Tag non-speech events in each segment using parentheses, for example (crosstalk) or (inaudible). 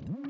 Mm-hmm.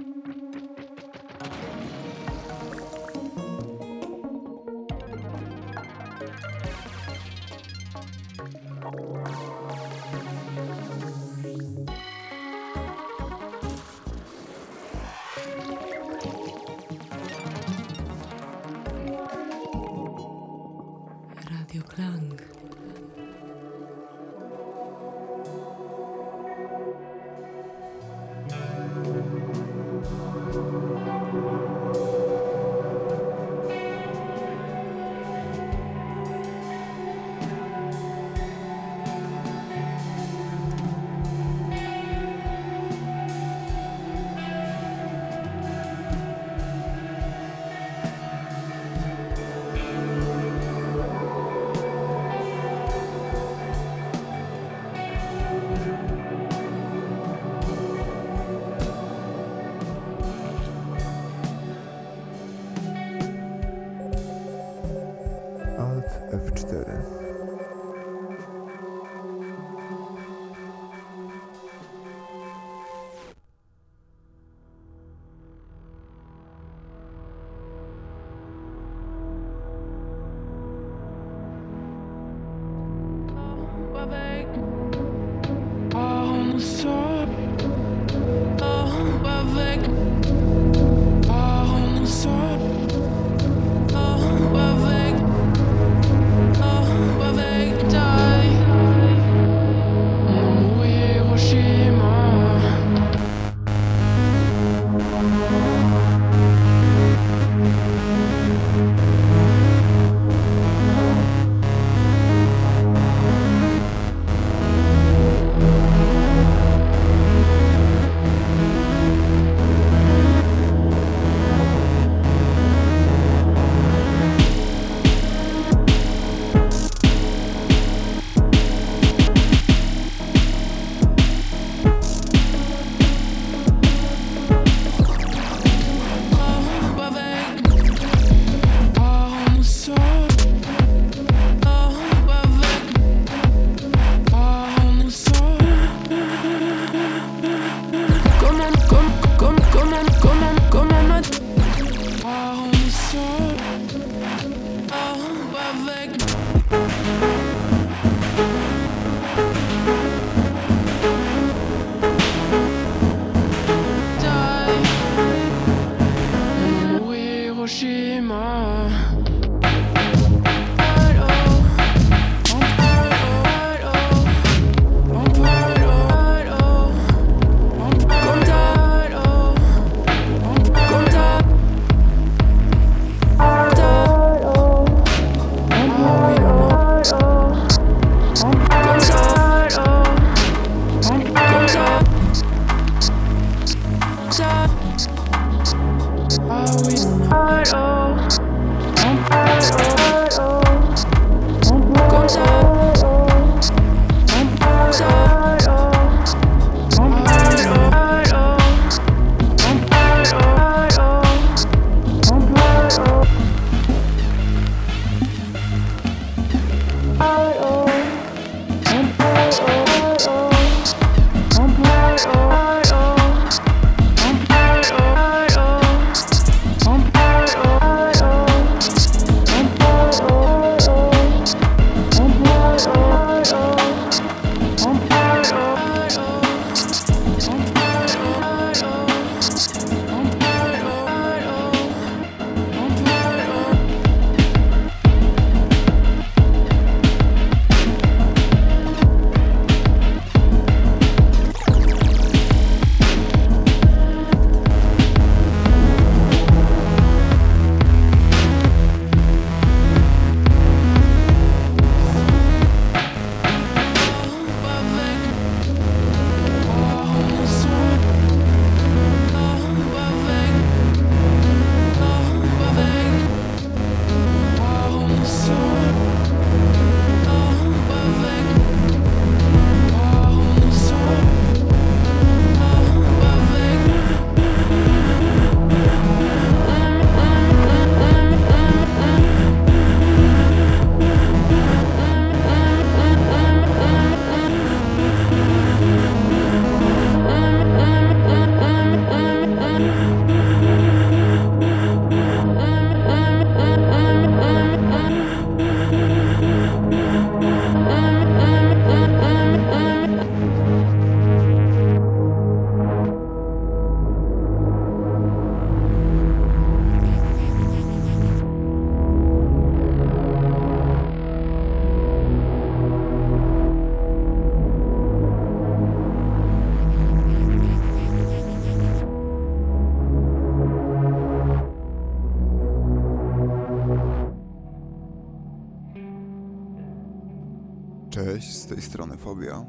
Tej strony Fobia.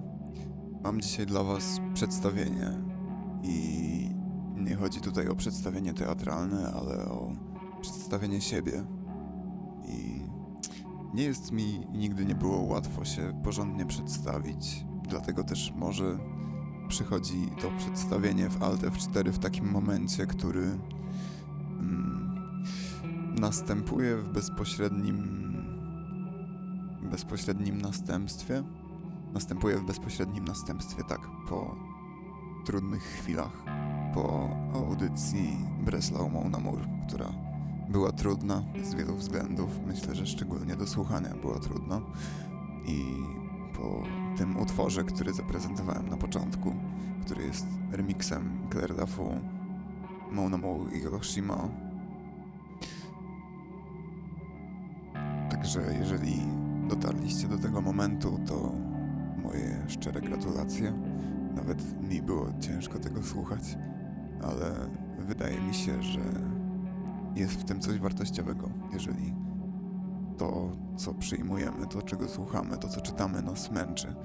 Mam dzisiaj dla Was przedstawienie i nie chodzi tutaj o przedstawienie teatralne, ale o przedstawienie siebie. I nie jest mi nigdy nie było łatwo się porządnie przedstawić, dlatego też może przychodzi to przedstawienie w Alt F4 w takim momencie, który mm, następuje w bezpośrednim bezpośrednim następstwie. Następuje w bezpośrednim następstwie, tak, po trudnych chwilach, po audycji Breslau Mounamur, która była trudna z wielu względów. Myślę, że szczególnie do słuchania była trudna. I po tym utworze, który zaprezentowałem na początku, który jest remixem Claire Dafu, Mounamur i Hiroshima. Także jeżeli dotarliście do tego momentu, to moje szczere gratulacje. Nawet mi było ciężko tego słuchać, ale wydaje mi się, że jest w tym coś wartościowego, jeżeli to, co przyjmujemy, to, czego słuchamy, to, co czytamy, nas męczy.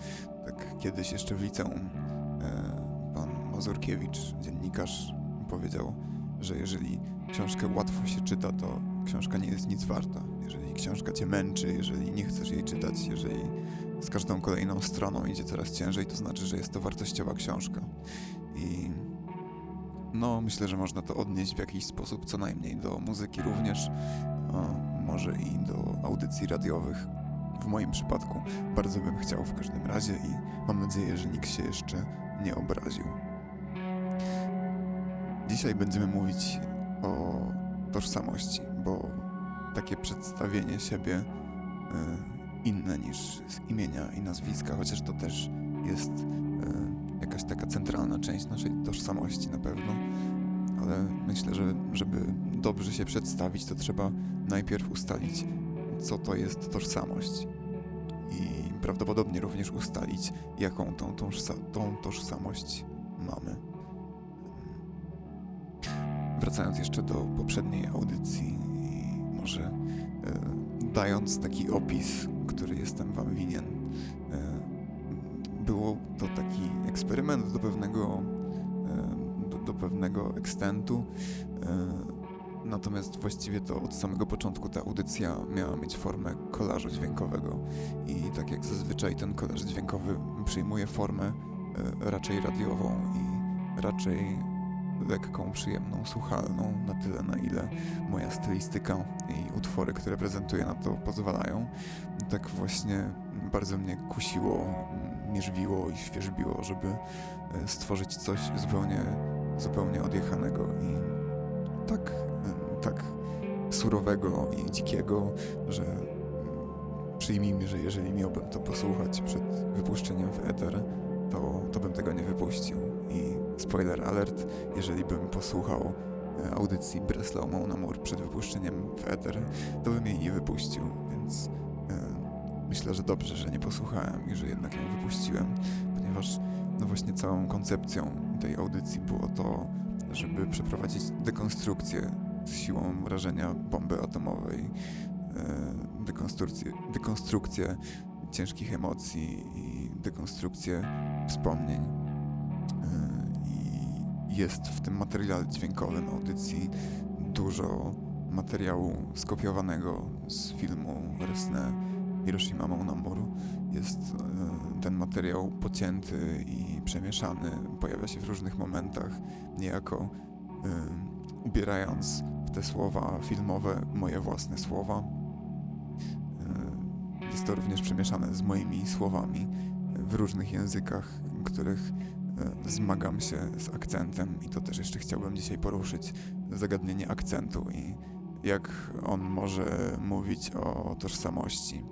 Tak kiedyś jeszcze w liceum e, pan Mazurkiewicz, dziennikarz, powiedział, że jeżeli książkę łatwo się czyta, to książka nie jest nic warta. Jeżeli książka cię męczy, jeżeli nie chcesz jej czytać, jeżeli z każdą kolejną stroną idzie coraz ciężej, to znaczy, że jest to wartościowa książka. I no, myślę, że można to odnieść w jakiś sposób, co najmniej do muzyki również, może i do audycji radiowych. W moim przypadku bardzo bym chciał w każdym razie i mam nadzieję, że nikt się jeszcze nie obraził. Dzisiaj będziemy mówić o tożsamości, bo takie przedstawienie siebie y, inne niż z imienia i nazwiska, chociaż to też jest y, jakaś taka centralna część naszej tożsamości na pewno, ale myślę, że żeby dobrze się przedstawić, to trzeba najpierw ustalić, co to jest tożsamość i prawdopodobnie również ustalić, jaką tą, tożsa tą tożsamość mamy. Wracając jeszcze do poprzedniej audycji, może e, dając taki opis, który jestem Wam winien, e, było to taki eksperyment do pewnego, e, do, do pewnego ekstentu. Natomiast właściwie to od samego początku ta audycja miała mieć formę kolażu dźwiękowego i tak jak zazwyczaj ten kolaż dźwiękowy przyjmuje formę raczej radiową i raczej lekką, przyjemną, słuchalną, na tyle na ile moja stylistyka i utwory, które prezentuję na to pozwalają. Tak właśnie bardzo mnie kusiło, mierzwiło i świeżbiło, żeby e, stworzyć coś zupełnie, zupełnie odjechanego i tak, e, tak surowego i dzikiego, że przyjmijmy, że jeżeli miałbym to posłuchać przed wypuszczeniem w eter, to, to bym tego nie wypuścił. I spoiler alert, jeżeli bym posłuchał e, audycji Breslau Mounamur przed wypuszczeniem w Ether, to bym jej nie wypuścił, więc e, myślę, że dobrze, że nie posłuchałem i że jednak ją wypuściłem, ponieważ no właśnie całą koncepcją tej audycji było to, żeby przeprowadzić dekonstrukcję z siłą wrażenia bomby atomowej, e, dekonstrukcję, dekonstrukcję ciężkich emocji i dekonstrukcję wspomnień. Jest w tym materiale dźwiękowym audycji dużo materiału skopiowanego z filmu Resne Hiroshima Maunamur. Jest e, ten materiał pocięty i przemieszany, pojawia się w różnych momentach, niejako e, ubierając w te słowa filmowe moje własne słowa. E, jest to również przemieszane z moimi słowami w różnych językach, których zmagam się z akcentem i to też jeszcze chciałbym dzisiaj poruszyć zagadnienie akcentu i jak on może mówić o tożsamości.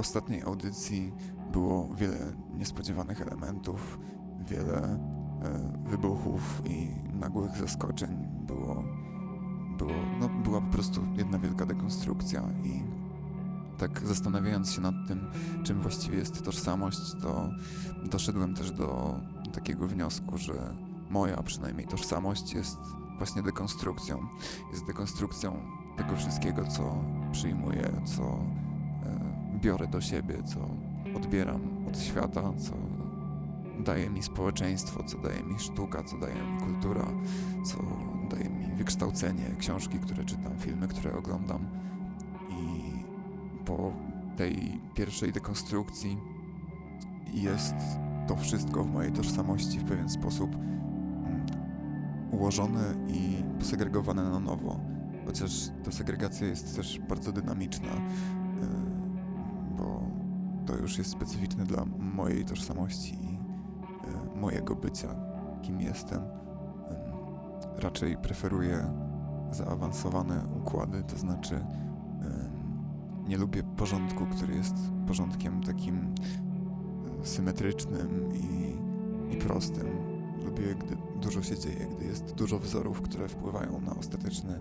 Ostatniej audycji było wiele niespodziewanych elementów, wiele e, wybuchów i nagłych zaskoczeń. Było, było, no, była po prostu jedna wielka dekonstrukcja i tak zastanawiając się nad tym, czym właściwie jest tożsamość, to doszedłem też do takiego wniosku, że moja przynajmniej tożsamość jest właśnie dekonstrukcją. Jest dekonstrukcją tego wszystkiego, co przyjmuję, co biorę do siebie, co odbieram od świata, co daje mi społeczeństwo, co daje mi sztuka, co daje mi kultura, co daje mi wykształcenie, książki, które czytam, filmy, które oglądam. I po tej pierwszej dekonstrukcji jest to wszystko w mojej tożsamości w pewien sposób mm, ułożone i posegregowane na nowo. Chociaż ta segregacja jest też bardzo dynamiczna, e, bo to już jest specyficzne dla mojej tożsamości i e, mojego bycia, kim jestem. Raczej preferuję zaawansowane układy, to znaczy nie lubię porządku, który jest porządkiem takim e, symetrycznym i, i prostym. Lubię, gdy dużo się dzieje, gdy jest dużo wzorów, które wpływają na ostateczny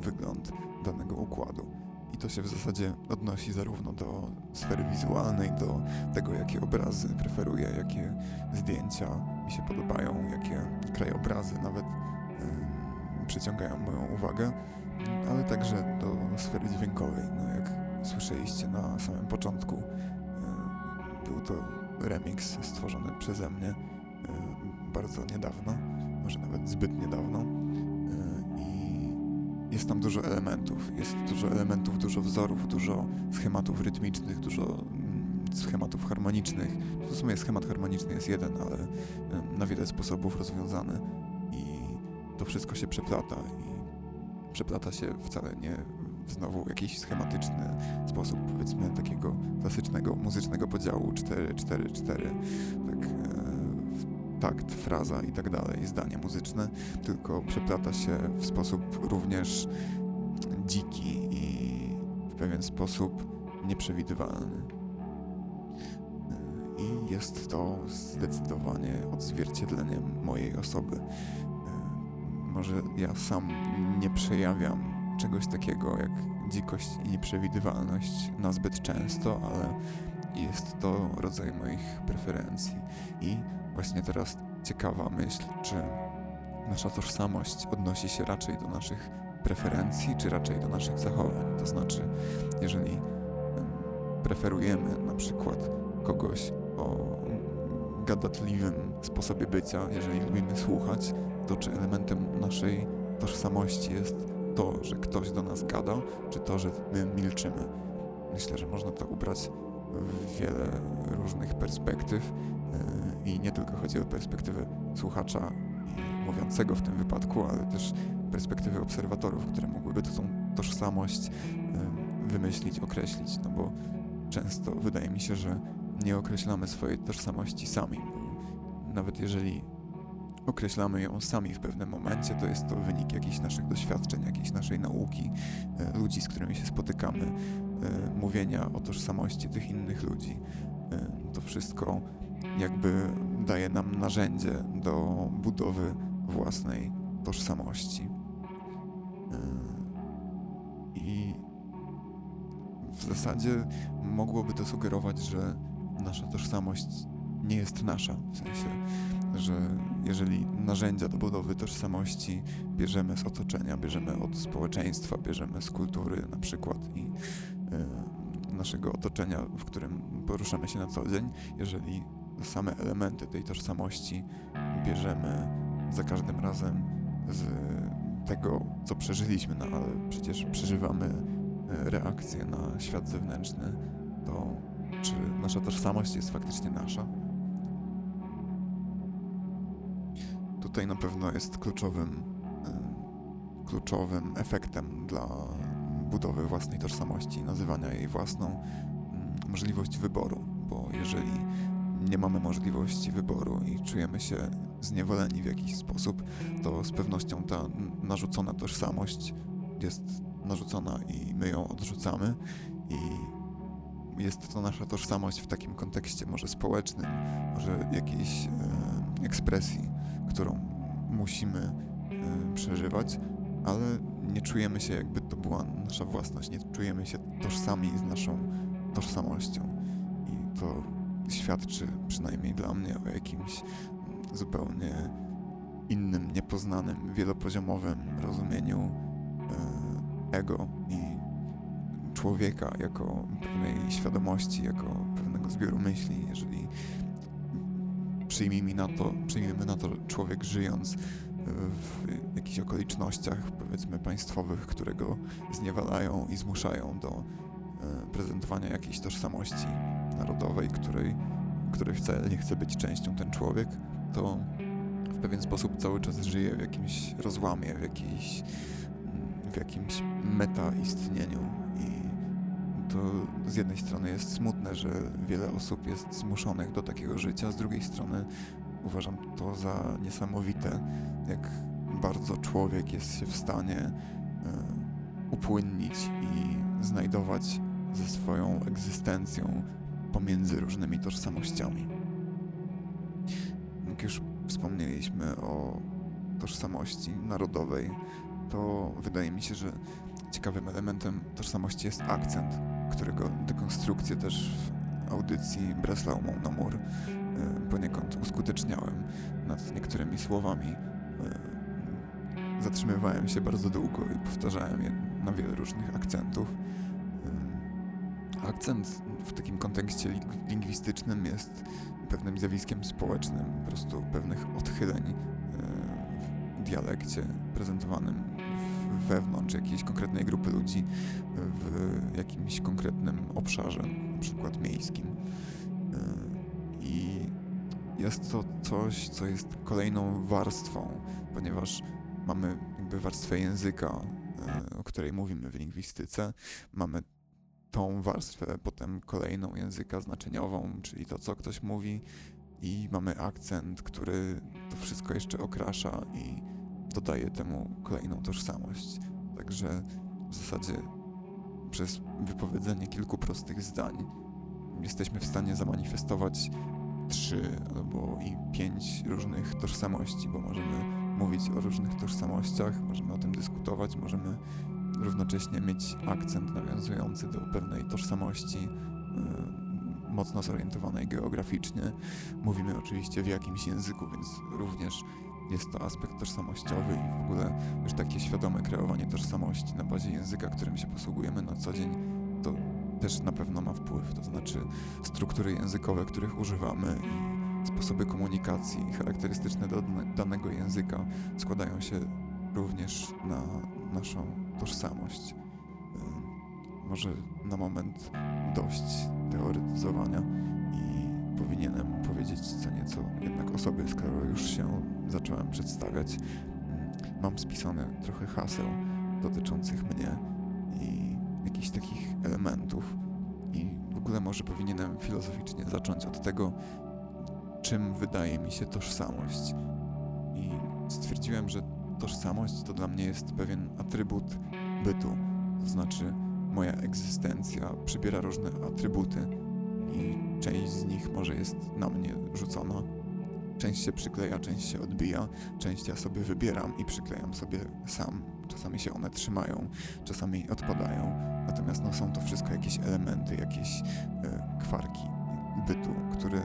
wygląd danego układu. I to się w zasadzie odnosi zarówno do sfery wizualnej, do tego, jakie obrazy preferuję, jakie zdjęcia mi się podobają, jakie krajobrazy nawet przyciągają moją uwagę, ale także do sfery dźwiękowej. No jak słyszeliście na samym początku, e, był to remix stworzony przeze mnie e, bardzo niedawno, może nawet zbyt niedawno. Jest tam dużo elementów. Jest dużo elementów, dużo wzorów, dużo schematów rytmicznych, dużo mm, schematów harmonicznych. W sumie schemat harmoniczny jest jeden, ale na wiele sposobów rozwiązany i to wszystko się przeplata i przeplata się wcale nie znowu jakiś schematyczny sposób, powiedzmy, takiego klasycznego muzycznego podziału 4-4-4, tak, e, takt, fraza i tak dalej, zdanie muzyczne, tylko przeplata się w sposób również dziki i w pewien sposób nieprzewidywalny. I jest to zdecydowanie odzwierciedleniem mojej osoby. Może ja sam nie przejawiam czegoś takiego jak dzikość i nieprzewidywalność nazbyt często, ale jest to rodzaj moich preferencji. I właśnie teraz ciekawa myśl, czy nasza tożsamość odnosi się raczej do naszych preferencji, czy raczej do naszych zachowań. To znaczy, jeżeli preferujemy na przykład kogoś o gadatliwym sposobie bycia, jeżeli lubimy słuchać, to czy elementem naszej tożsamości jest to, że ktoś do nas gada, czy to, że my milczymy. Myślę, że można to ubrać w wiele różnych perspektyw i nie tylko chodzi o perspektywę słuchacza i mówiącego w tym wypadku, ale też perspektywy obserwatorów, które mogłyby tą tożsamość wymyślić, określić, no bo często wydaje mi się, że nie określamy swojej tożsamości sami. Nawet jeżeli określamy ją sami w pewnym momencie, to jest to wynik jakichś naszych doświadczeń, jakiejś naszej nauki, e, ludzi, z którymi się spotykamy, e, mówienia o tożsamości tych innych ludzi. E, to wszystko jakby daje nam narzędzie do budowy własnej tożsamości. I w zasadzie mogłoby to sugerować, że nasza tożsamość nie jest nasza. W sensie, że jeżeli narzędzia do budowy tożsamości bierzemy z otoczenia, bierzemy od społeczeństwa, bierzemy z kultury na przykład i y, naszego otoczenia, w którym poruszamy się na co dzień, jeżeli same elementy tej tożsamości bierzemy za każdym razem z tego, co przeżyliśmy, no ale przecież przeżywamy e, reakcje na świat zewnętrzny, to czy nasza tożsamość jest faktycznie nasza? tutaj na pewno jest kluczowym, kluczowym efektem dla budowy własnej tożsamości, nazywania jej własną, możliwość wyboru, bo jeżeli nie mamy możliwości wyboru i czujemy się zniewoleni w jakiś sposób, to z pewnością ta narzucona tożsamość jest narzucona i my ją odrzucamy i jest to nasza tożsamość w takim kontekście może społecznym, może jakiejś e, ekspresji, którą musimy e, przeżywać, ale nie czujemy się jakby to była nasza własność, nie czujemy się tożsami z naszą tożsamością. I to świadczy przynajmniej dla mnie o jakimś zupełnie innym, niepoznanym, wielopoziomowym rozumieniu e, ego i człowieka jako pewnej świadomości, jako pewnego zbioru myśli. Jeżeli przyjmijmy na to, przyjmiemy na to, człowiek żyjąc w jakichś okolicznościach, powiedzmy państwowych, które go zniewalają i zmuszają do e, prezentowania jakiejś tożsamości narodowej, której, której wcale nie chce być częścią ten człowiek, to w pewien sposób cały czas żyje w jakimś rozłamie, w, jakiejś, w jakimś meta-istnieniu. I to z jednej strony jest smutne, że wiele osób jest zmuszonych do takiego życia, z drugiej strony uważam to za niesamowite, jak bardzo człowiek jest się w stanie e, upłynnić i znajdować ze swoją egzystencją pomiędzy różnymi tożsamościami. Jak już wspomnieliśmy o tożsamości narodowej, to wydaje mi się, że ciekawym elementem tożsamości jest akcent, którego dekonstrukcję też w audycji Breslau na mur e, poniekąd uskuteczniałem nad niektórymi słowami. E, zatrzymywałem się bardzo długo i powtarzałem je na wiele różnych akcentów. E, akcent w takim kontekście lingwistycznym jest pewnym zjawiskiem społecznym, po prostu pewnych odchyleń e, w dialekcie prezentowanym wewnątrz jakiejś konkretnej grupy ludzi w jakimś konkretnym obszarze, na przykład miejskim. E, I jest to coś, co jest kolejną warstwą, ponieważ mamy jakby warstwę języka, e, o której mówimy w lingwistyce, mamy tą warstwę, potem kolejną języka znaczeniową, czyli to, co ktoś mówi, i mamy akcent, który to wszystko jeszcze okrasza i dodaje temu kolejną tożsamość. Także w zasadzie przez wypowiedzenie kilku prostych zdań jesteśmy w stanie zamanifestować trzy albo i pięć różnych tożsamości, bo możemy mówić o różnych tożsamościach, możemy o tym dyskutować, możemy równocześnie mieć akcent nawiązujący do pewnej tożsamości yy, mocno zorientowanej geograficznie. Mówimy oczywiście w jakimś języku, więc również jest to aspekt tożsamościowy i w ogóle już takie świadome kreowanie tożsamości na bazie języka, którym się posługujemy na co dzień, to też na pewno ma wpływ. To znaczy struktury językowe, których używamy i sposoby komunikacji charakterystyczne do danego języka składają się również na naszą tożsamość. Może na moment dość teoretyzowania i powinienem powiedzieć co nieco jednak o sobie, skoro już się zacząłem przedstawiać. Mam spisane trochę haseł dotyczących mnie i jakichś takich elementów. I w ogóle może powinienem filozoficznie zacząć od tego, czym wydaje mi się tożsamość. I stwierdziłem, że tożsamość to dla mnie jest pewien atrybut bytu, to znaczy moja egzystencja przybiera różne atrybuty i część z nich może jest na mnie rzucona. Część się przykleja, część się odbija, część ja sobie wybieram i przyklejam sobie sam. Czasami się one trzymają, czasami odpadają. Natomiast no, są to wszystko jakieś elementy, jakieś e, kwarki bytu, który,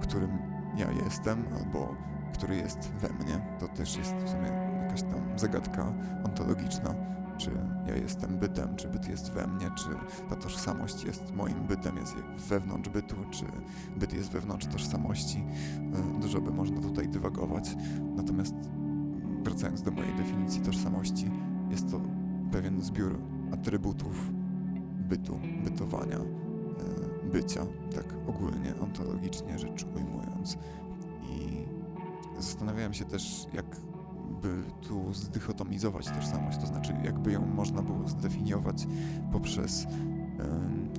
którym ja jestem albo który jest we mnie. To też jest w sumie jakaś tam zagadka ontologiczna, czy ja jestem bytem, czy byt jest we mnie, czy ta tożsamość jest moim bytem, jest wewnątrz bytu, czy byt jest wewnątrz tożsamości. E, dużo by można tutaj dywagować. Natomiast wracając do mojej definicji tożsamości, jest to pewien zbiór atrybutów bytu, bytowania, e, bycia, tak ogólnie, ontologicznie rzecz ujmując. I zastanawiałem się też, jak by tu zdychotomizować tożsamość, to znaczy jakby ją można było zdefiniować poprzez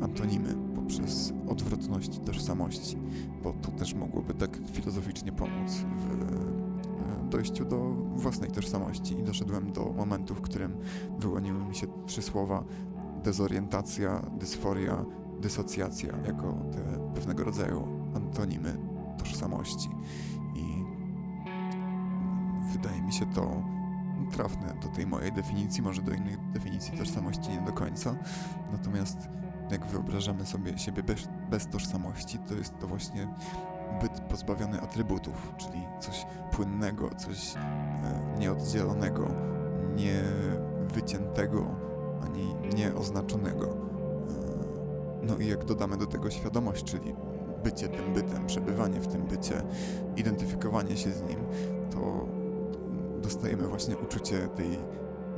antonimy, poprzez odwrotność tożsamości, bo to też mogłoby tak filozoficznie pomóc w e, dojściu do własnej tożsamości i doszedłem do momentu, w którym wyłoniły mi się trzy słowa dezorientacja, dysforia dysocjacja jako te pewnego rodzaju antonimy tożsamości. Wydaje mi się to trafne do tej mojej definicji, może do innych definicji tożsamości nie do końca. Natomiast jak wyobrażamy sobie siebie bez, bez tożsamości, to jest to właśnie byt pozbawiony atrybutów, czyli coś płynnego, coś e, nieoddzielonego, niewyciętego ani nieoznaczonego. E, no i jak dodamy do tego świadomość, czyli bycie tym bytem, przebywanie w tym bycie, identyfikowanie się z nim, to dostajemy właśnie uczucie tej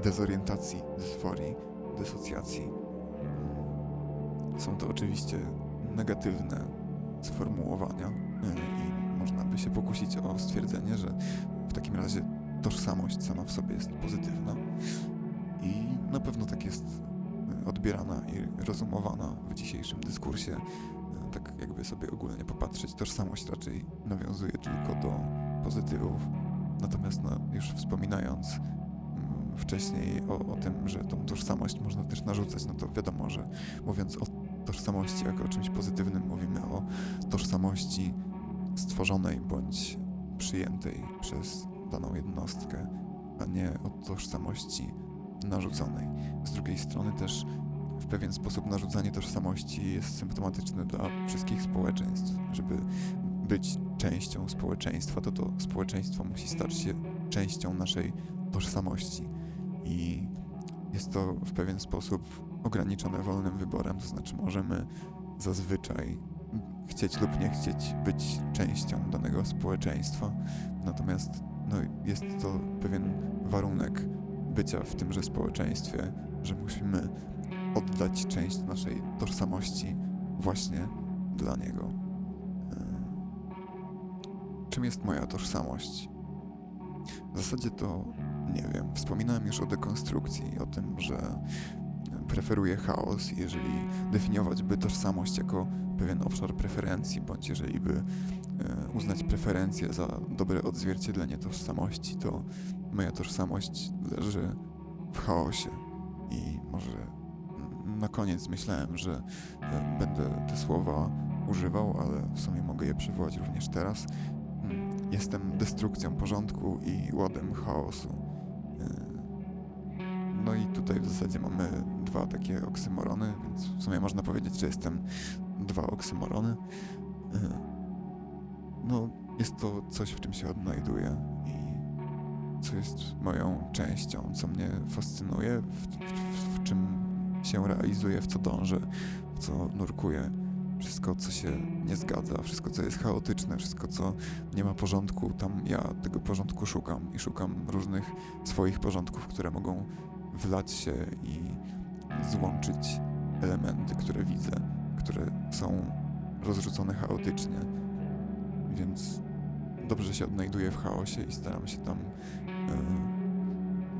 dezorientacji, dysforii, dysocjacji. Są to oczywiście negatywne sformułowania y, i można by się pokusić o stwierdzenie, że w takim razie tożsamość sama w sobie jest pozytywna i na pewno tak jest y, odbierana i rozumowana w dzisiejszym dyskursie. Y, tak jakby sobie ogólnie popatrzeć, tożsamość raczej nawiązuje tylko do pozytywów. Natomiast no, już wspominając mm, wcześniej o, o tym, że tą tożsamość można też narzucać, no to wiadomo, że mówiąc o tożsamości jako o czymś pozytywnym, mówimy o tożsamości stworzonej bądź przyjętej przez daną jednostkę, a nie o tożsamości narzuconej. Z drugiej strony też w pewien sposób narzucanie tożsamości jest symptomatyczne dla wszystkich społeczeństw. Żeby być częścią społeczeństwa, to to społeczeństwo musi stać się częścią naszej tożsamości. I jest to w pewien sposób ograniczone wolnym wyborem, to znaczy możemy zazwyczaj chcieć lub nie chcieć być częścią danego społeczeństwa, natomiast no, jest to pewien warunek bycia w tymże społeczeństwie, że musimy oddać część naszej tożsamości właśnie dla niego. Czym jest moja tożsamość? W zasadzie to nie wiem. Wspominałem już o dekonstrukcji, o tym, że preferuje chaos, jeżeli definiować by tożsamość jako pewien obszar preferencji, bądź jeżeli by e, uznać preferencje za dobre odzwierciedlenie tożsamości, to moja tożsamość leży w chaosie. I może na koniec myślałem, że e, będę te słowa używał, ale w sumie mogę je przywołać również teraz. Jestem destrukcją porządku i łodem chaosu. E, no i tutaj w zasadzie mamy dwa takie oksymorony, więc w sumie można powiedzieć, że jestem dwa oksymorony. E, no, jest to coś, w czym się odnajduję i co jest moją częścią, co mnie fascynuje, w, w, w czym się realizuję, w co dążę, w co nurkuję. Wszystko, co się nie zgadza, wszystko, co jest chaotyczne, wszystko, co nie ma porządku, tam ja tego porządku szukam i szukam różnych swoich porządków, które mogą wlać się i złączyć elementy, które widzę, które są rozrzucone chaotycznie. Więc dobrze się odnajduję w chaosie i staram się tam y,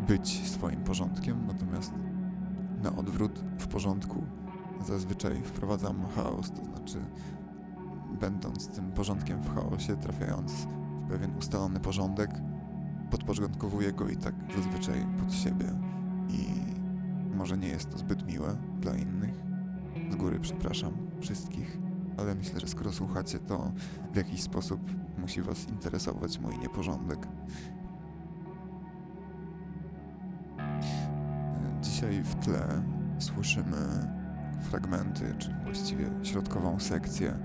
być swoim porządkiem, natomiast na odwrót w porządku zazwyczaj wprowadzam chaos, to znaczy będąc tym porządkiem w chaosie, trafiając w pewien ustalony porządek, podporządkowuję go i tak zazwyczaj pod siebie i może nie jest to zbyt miłe dla innych. Z góry przepraszam wszystkich, ale myślę, że skoro słuchacie, to w jakiś sposób musi Was interesować mój nieporządek. Dzisiaj w tle słyszymy fragmenty, czy właściwie środkową sekcję e,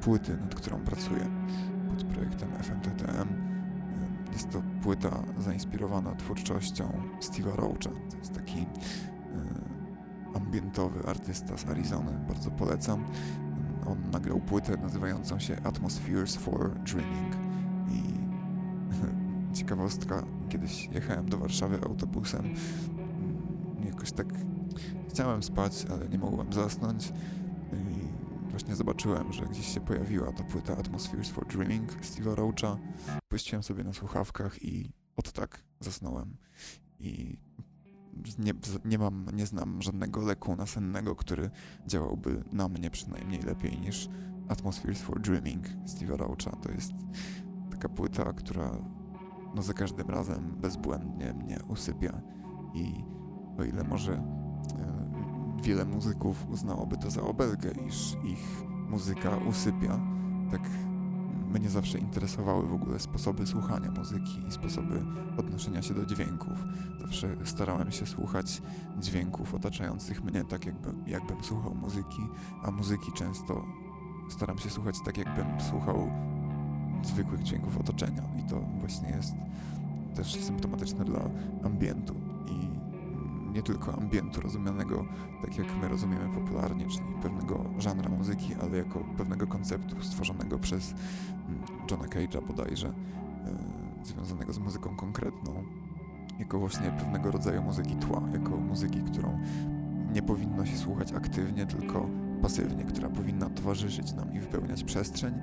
płyty, nad którą pracuję pod projektem FMTTM jest to płyta zainspirowana twórczością Steve'a Roacha. To jest taki y, ambientowy artysta z Arizony. Bardzo polecam. On nagrał płytę nazywającą się Atmospheres for Dreaming. I (laughs) ciekawostka, kiedyś jechałem do Warszawy autobusem. Jakoś tak chciałem spać, ale nie mogłem zasnąć właśnie zobaczyłem, że gdzieś się pojawiła ta płyta Atmospheres for Dreaming Steve'a Roacha. Puściłem sobie na słuchawkach i od tak zasnąłem. I nie, nie mam, nie znam żadnego leku nasennego, który działałby na mnie przynajmniej lepiej niż Atmospheres for Dreaming Steve'a Roacha. To jest taka płyta, która no za każdym razem bezbłędnie mnie usypia i o ile może e, wiele muzyków uznałoby to za obelgę, iż ich muzyka usypia. Tak mnie zawsze interesowały w ogóle sposoby słuchania muzyki i sposoby odnoszenia się do dźwięków. Zawsze starałem się słuchać dźwięków otaczających mnie tak, jakby, jakbym słuchał muzyki, a muzyki często staram się słuchać tak, jakbym słuchał zwykłych dźwięków otoczenia. I to właśnie jest też symptomatyczne dla ambientu nie tylko ambientu rozumianego tak jak my rozumiemy popularnie, czyli pewnego żanra muzyki, ale jako pewnego konceptu stworzonego przez mm, Johna Cage'a bodajże, yy, związanego z muzyką konkretną, jako właśnie pewnego rodzaju muzyki tła, jako muzyki, którą nie powinno się słuchać aktywnie, tylko pasywnie, która powinna towarzyszyć nam i wypełniać przestrzeń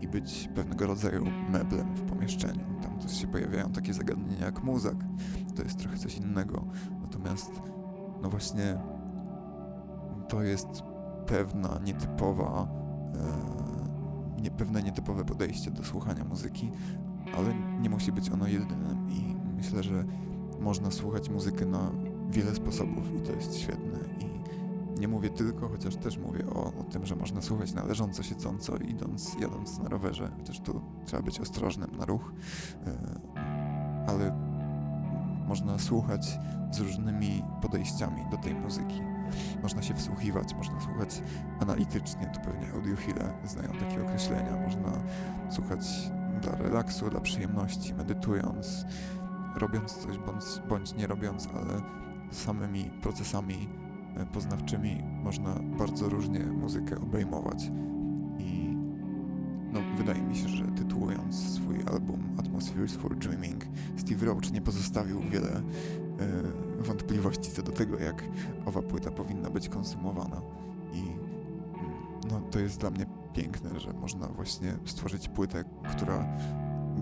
i być pewnego rodzaju meblem w pomieszczeniu. Tam też się pojawiają takie zagadnienia jak muzak, to jest trochę coś innego. Natomiast, no właśnie, to jest pewna nietypowa, e, pewne nietypowe podejście do słuchania muzyki, ale nie musi być ono jedynym i myślę, że można słuchać muzykę na wiele sposobów i to jest świetne. I nie mówię tylko, chociaż też mówię o, o tym, że można słuchać na leżąco, siedząco, idąc, jadąc na rowerze, chociaż tu trzeba być ostrożnym na ruch, e, ale można słuchać z różnymi podejściami do tej muzyki. Można się wsłuchiwać, można słuchać analitycznie, to pewnie audiofile znają takie określenia. Można słuchać dla relaksu, dla przyjemności, medytując, robiąc coś bądź, bądź nie robiąc, ale samymi procesami e, poznawczymi można bardzo różnie muzykę obejmować. I no, wydaje mi się, że tytułując swój album Atmospheres for Dreaming, Steve Roach nie pozostawił wiele wątpliwości co do tego, jak owa płyta powinna być konsumowana. I mm, no, to jest dla mnie piękne, że można właśnie stworzyć płytę, która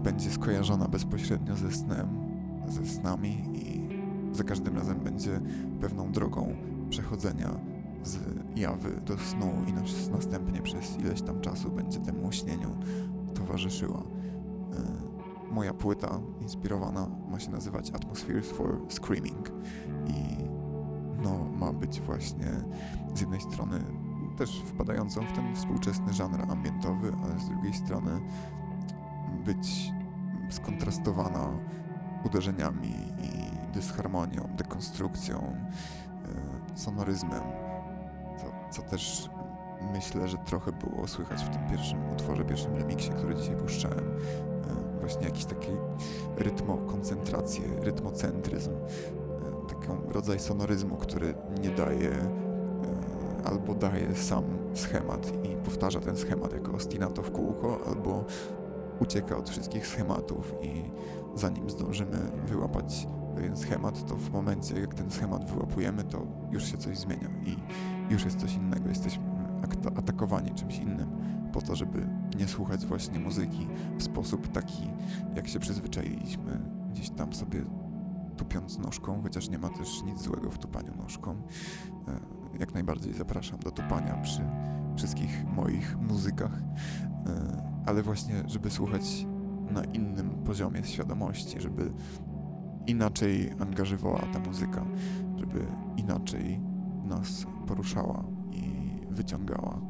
będzie skojarzona bezpośrednio ze snem, ze snami i za każdym razem będzie pewną drogą przechodzenia z jawy do snu i nas, następnie przez ileś tam czasu będzie temu śnieniu towarzyszyła. Moja płyta inspirowana ma się nazywać Atmospheres for Screaming i no, ma być właśnie z jednej strony też wpadającą w ten współczesny żanr ambientowy, ale z drugiej strony być skontrastowana uderzeniami i dysharmonią, dekonstrukcją, e, sonoryzmem, co, co też myślę, że trochę było słychać w tym pierwszym utworze, pierwszym remiksie, który dzisiaj puszczałem. E, właśnie jakiś taki rytmokoncentrację, rytmocentryzm, e, taki rodzaj sonoryzmu, który nie daje albo daje sam schemat i powtarza ten schemat jako ostinato w kółko, albo ucieka od wszystkich schematów i zanim zdążymy wyłapać pewien schemat, to w momencie, jak ten schemat wyłapujemy, to już się coś zmienia i już jest coś innego. Jesteśmy atakowani czymś innym po to, żeby nie słuchać właśnie muzyki w sposób taki, jak się przyzwyczailiśmy, gdzieś tam sobie tupiąc nóżką, chociaż nie ma też nic złego w tupaniu nóżką. E, jak najbardziej zapraszam do tupania przy wszystkich moich muzykach, e, ale właśnie, żeby słuchać na innym poziomie świadomości, żeby inaczej angażowała ta muzyka, żeby inaczej nas poruszała i wyciągała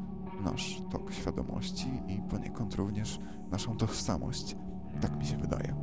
nasz tok świadomości i poniekąd również naszą tożsamość. Tak mi się wydaje.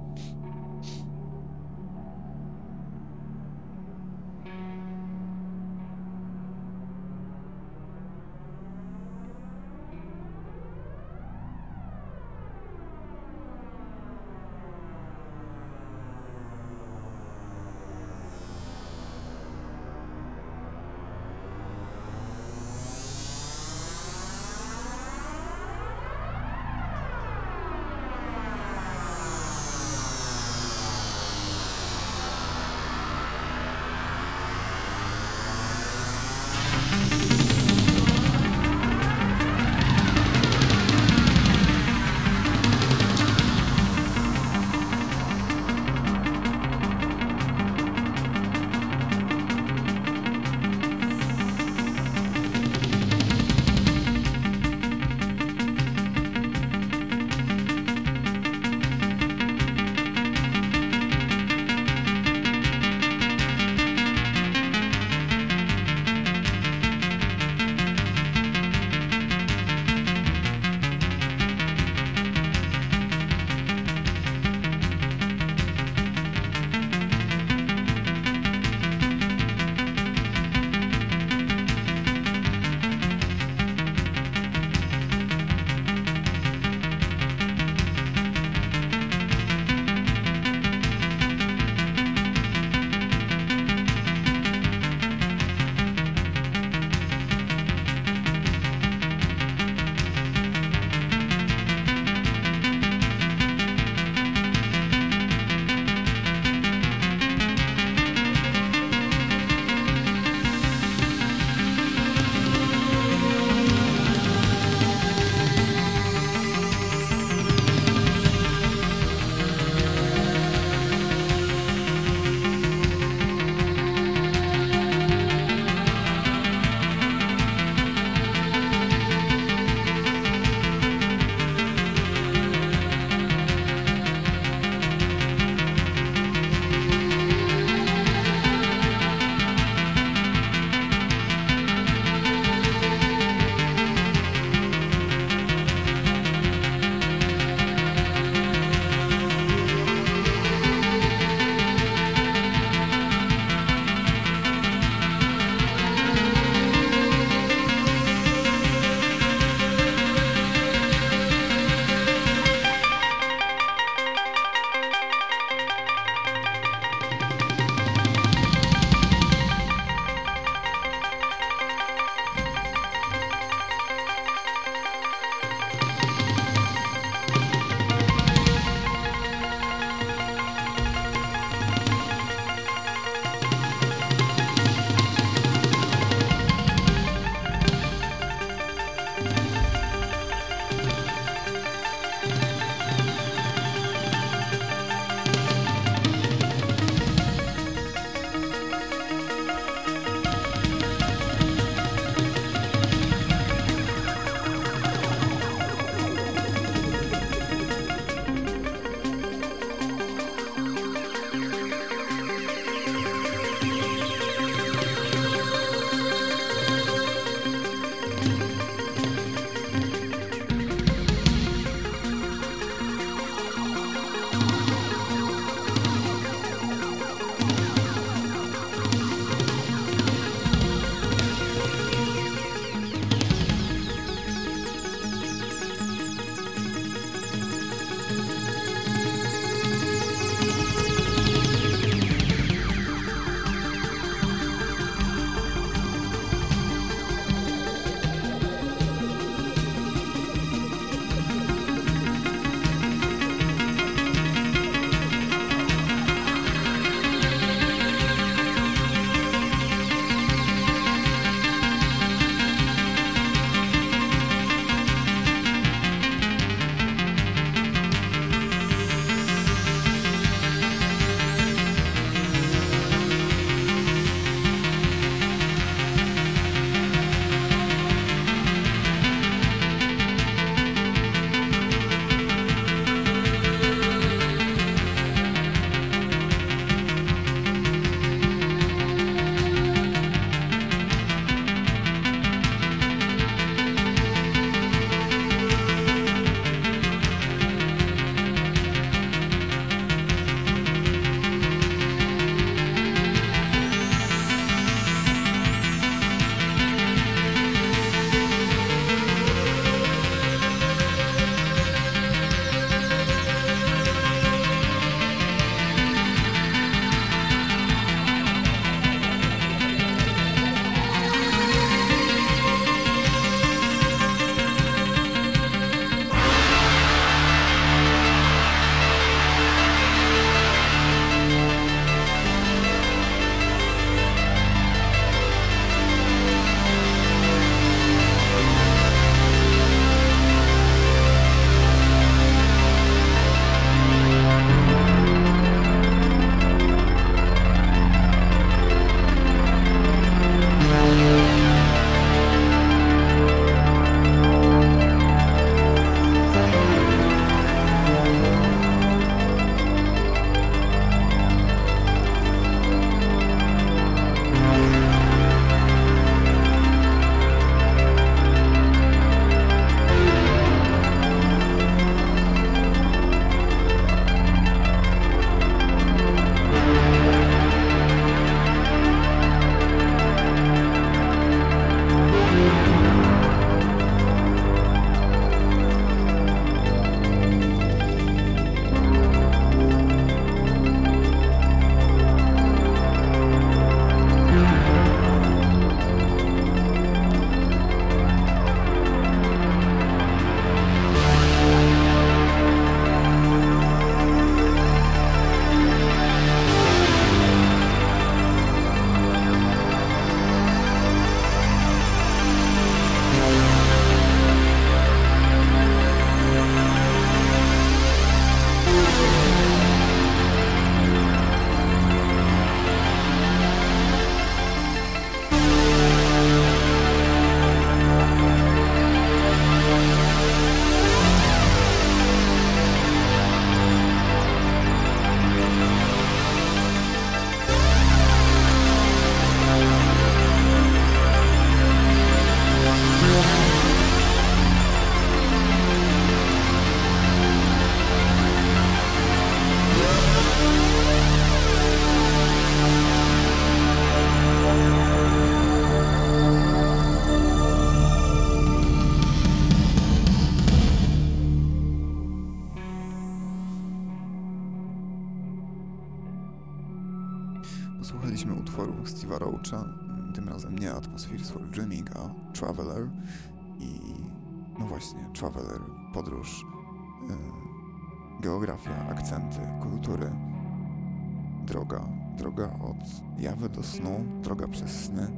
Od jawy do snu, droga przez sny.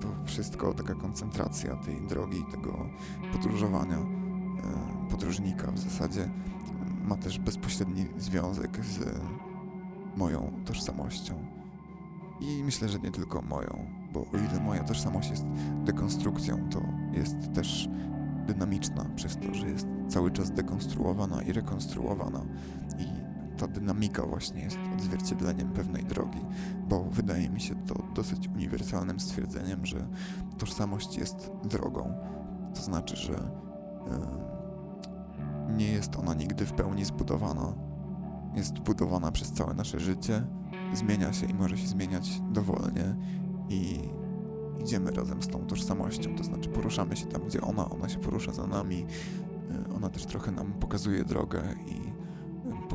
To wszystko, taka koncentracja tej drogi, tego podróżowania y, podróżnika w zasadzie ma też bezpośredni związek z moją tożsamością. I myślę, że nie tylko moją, bo o ile moja tożsamość jest dekonstrukcją, to jest też dynamiczna przez to, że jest cały czas dekonstruowana i rekonstruowana. I ta dynamika właśnie jest odzwierciedleniem pewnej drogi, bo wydaje mi się to dosyć uniwersalnym stwierdzeniem, że tożsamość jest drogą. To znaczy, że nie jest ona nigdy w pełni zbudowana. Jest budowana przez całe nasze życie, zmienia się i może się zmieniać dowolnie i idziemy razem z tą tożsamością, to znaczy poruszamy się tam, gdzie ona, ona się porusza za nami, y, ona też trochę nam pokazuje drogę i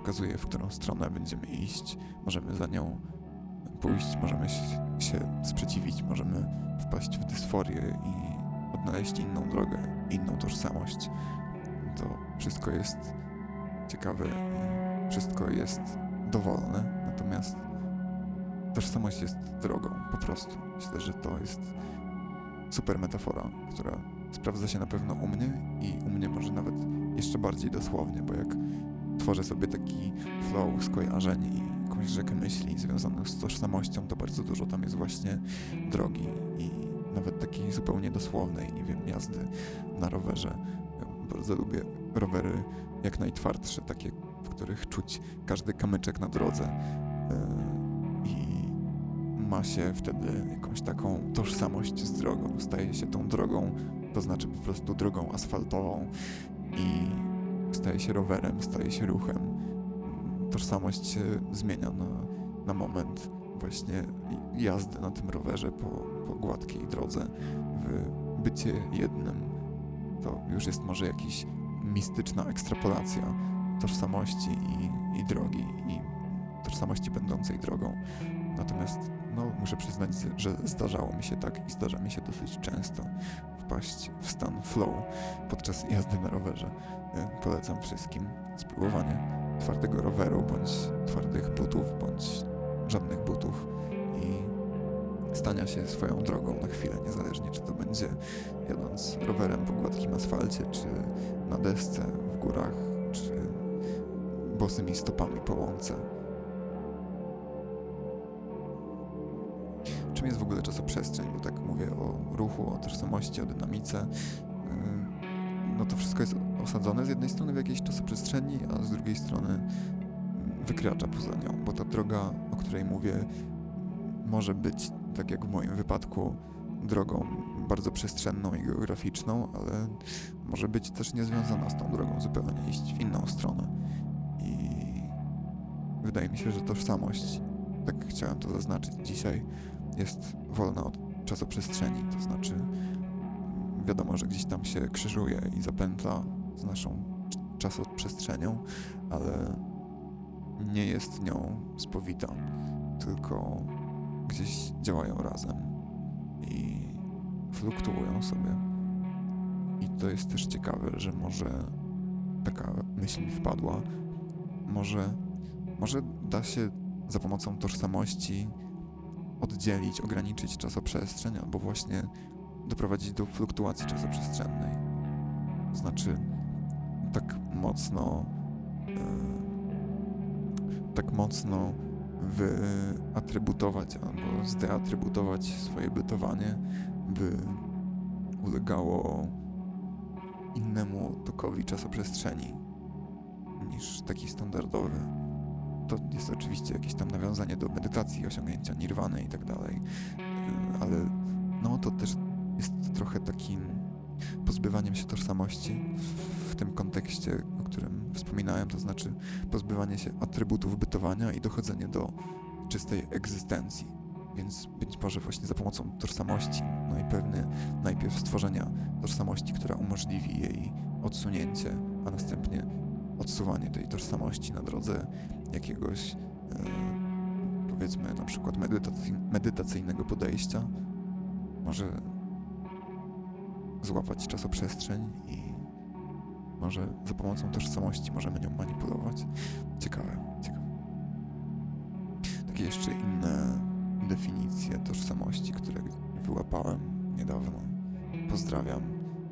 pokazuje, w którą stronę będziemy iść, możemy za nią pójść, możemy się sprzeciwić, możemy wpaść w dysforię i odnaleźć inną drogę, inną tożsamość. To wszystko jest ciekawe i wszystko jest dowolne, natomiast tożsamość jest drogą, po prostu. Myślę, że to jest super metafora, która sprawdza się na pewno u mnie i u mnie może nawet jeszcze bardziej dosłownie, bo jak tworzę sobie taki flow skojarzeń i jakąś rzekę myśli związanych z tożsamością, to bardzo dużo tam jest właśnie drogi i nawet takiej zupełnie dosłownej, nie wiem, jazdy na rowerze. Ja bardzo lubię rowery jak najtwardsze, takie, w których czuć każdy kamyczek na drodze. Yy ma się wtedy jakąś taką tożsamość z drogą, staje się tą drogą, to znaczy po prostu drogą asfaltową i staje się rowerem, staje się ruchem. Tożsamość się zmienia na, na moment właśnie jazdy na tym rowerze po, po gładkiej drodze w bycie jednym. To już jest może jakaś mistyczna ekstrapolacja tożsamości i, i drogi, i tożsamości będącej drogą. Natomiast no, muszę przyznać, że zdarzało mi się tak i zdarza mi się dosyć często wpaść w stan flow podczas jazdy na rowerze. E, polecam wszystkim spróbowanie twardego roweru, bądź twardych butów, bądź żadnych butów i stania się swoją drogą na chwilę, niezależnie czy to będzie jadąc rowerem po gładkim asfalcie, czy na desce w górach, czy bosymi stopami po łące. Czym jest w ogóle czasoprzestrzeń, bo tak mówię o ruchu, o tożsamości, o dynamice. Yy, no to wszystko jest osadzone z jednej strony w jakiejś czasoprzestrzeni, a z drugiej strony wykracza poza nią, bo ta droga, o której mówię, może być, tak jak w moim wypadku, drogą bardzo przestrzenną i geograficzną, ale może być też niezwiązana z tą drogą, zupełnie iść w inną stronę. I wydaje mi się, że tożsamość, tak chciałem to zaznaczyć dzisiaj, jest wolna od czasoprzestrzeni, to znaczy wiadomo, że gdzieś tam się krzyżuje i zapętla z naszą czasoprzestrzenią, ale nie jest nią spowita, tylko gdzieś działają razem i fluktuują sobie. I to jest też ciekawe, że może taka myśl mi wpadła, może, może da się za pomocą tożsamości oddzielić, ograniczyć czasoprzestrzeń, albo właśnie doprowadzić do fluktuacji czasoprzestrzennej. To znaczy, tak mocno, yy, tak mocno wyatrybutować albo zdeatrybutować swoje bytowanie, by ulegało innemu tokowi czasoprzestrzeni niż taki standardowy to jest oczywiście jakieś tam nawiązanie do medytacji, osiągnięcia nirwany i tak dalej, y, ale no to też jest trochę takim pozbywaniem się tożsamości w tym kontekście, o którym wspominałem, to znaczy pozbywanie się atrybutów bytowania i dochodzenie do czystej egzystencji. Więc być może właśnie za pomocą tożsamości, no i pewnie najpierw stworzenia tożsamości, która umożliwi jej odsunięcie, a następnie odsuwanie tej tożsamości na drodze jakiegoś, e, powiedzmy na przykład medytacy medytacyjnego podejścia. Może złapać czasoprzestrzeń i może za pomocą tożsamości możemy nią manipulować. Ciekawe, ciekawe. Takie jeszcze inne definicje tożsamości, które wyłapałem niedawno. Pozdrawiam.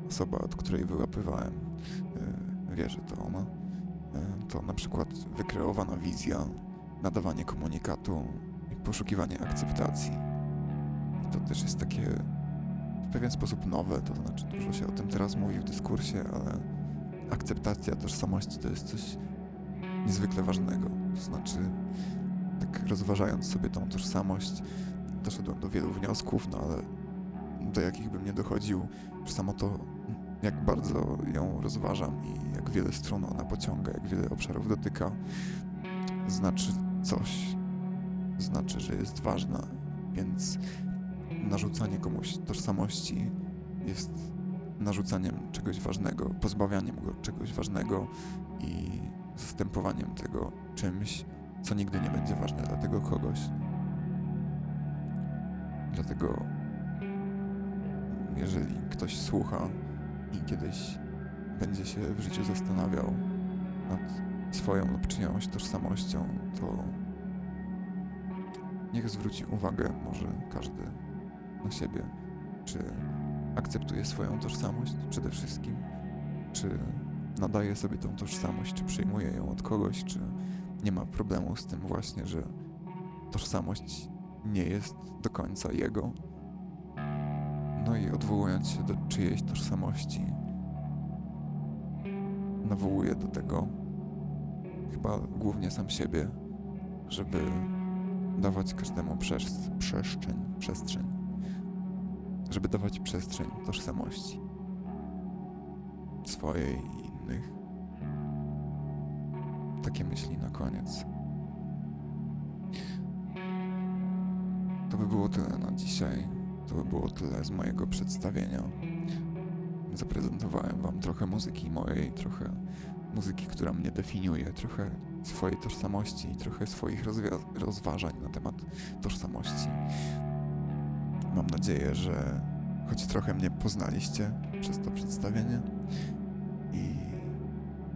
Osoba, od której wyłapywałem, yy, wie, że to ona. To na przykład wykreowana wizja, nadawanie komunikatu i poszukiwanie akceptacji. I to też jest takie w pewien sposób nowe, to znaczy dużo się o tym teraz mówi w dyskursie, ale akceptacja tożsamości to jest coś niezwykle ważnego. To znaczy, tak rozważając sobie tą tożsamość, doszedłem do wielu wniosków, no ale do jakich bym nie dochodził, że samo to, jak bardzo ją rozważam i jak wiele stron ona pociąga, jak wiele obszarów dotyka, znaczy coś. Znaczy, że jest ważna, więc narzucanie komuś tożsamości jest narzucaniem czegoś ważnego, pozbawianiem go czegoś ważnego i zastępowaniem tego czymś, co nigdy nie będzie ważne dla tego kogoś. Dlatego, jeżeli ktoś słucha i kiedyś będzie się w życiu zastanawiał nad swoją lub czyjąś tożsamością, to niech zwróci uwagę może każdy na siebie, czy akceptuje swoją tożsamość przede wszystkim, czy nadaje sobie tą tożsamość, czy przyjmuje ją od kogoś, czy nie ma problemu z tym właśnie, że tożsamość nie jest do końca jego. No i odwołując się do czyjejś tożsamości, nawołuje do tego chyba głównie sam siebie, żeby dawać każdemu przestrzeń, przestrzeń, żeby dawać przestrzeń tożsamości swojej i innych. Takie myśli na koniec. To by było tyle na dzisiaj. To by było tyle z mojego przedstawienia. Zaprezentowałem Wam trochę muzyki mojej, trochę muzyki, która mnie definiuje, trochę swojej tożsamości i trochę swoich rozważań na temat tożsamości. Mam nadzieję, że choć trochę mnie poznaliście przez to przedstawienie i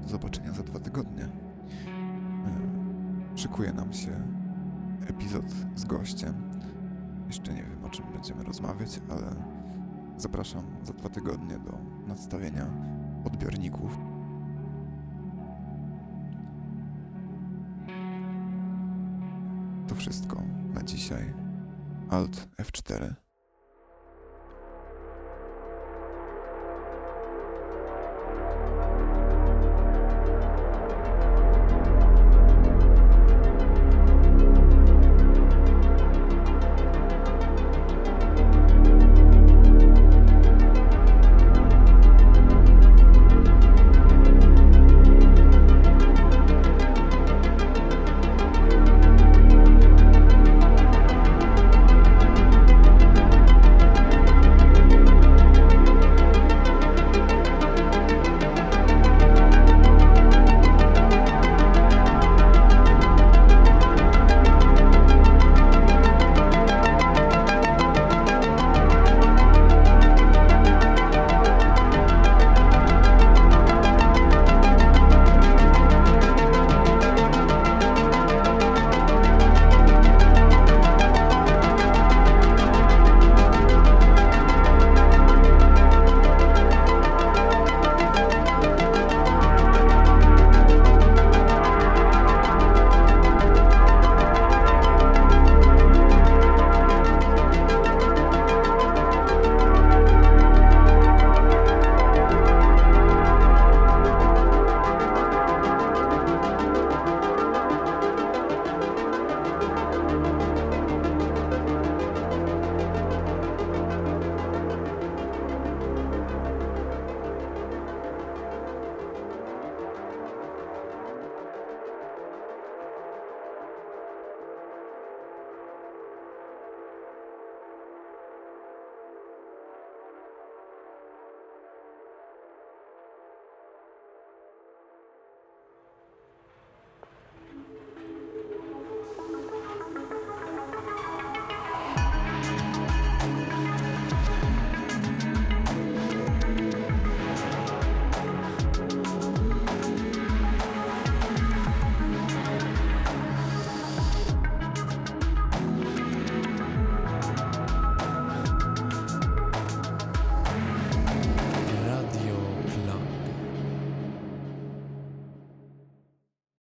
do zobaczenia za dwa tygodnie. E, szykuje nam się epizod z gościem. Jeszcze nie wiem o czym będziemy rozmawiać, ale zapraszam za dwa tygodnie do nadstawienia odbiorników. To wszystko na dzisiaj. Alt F4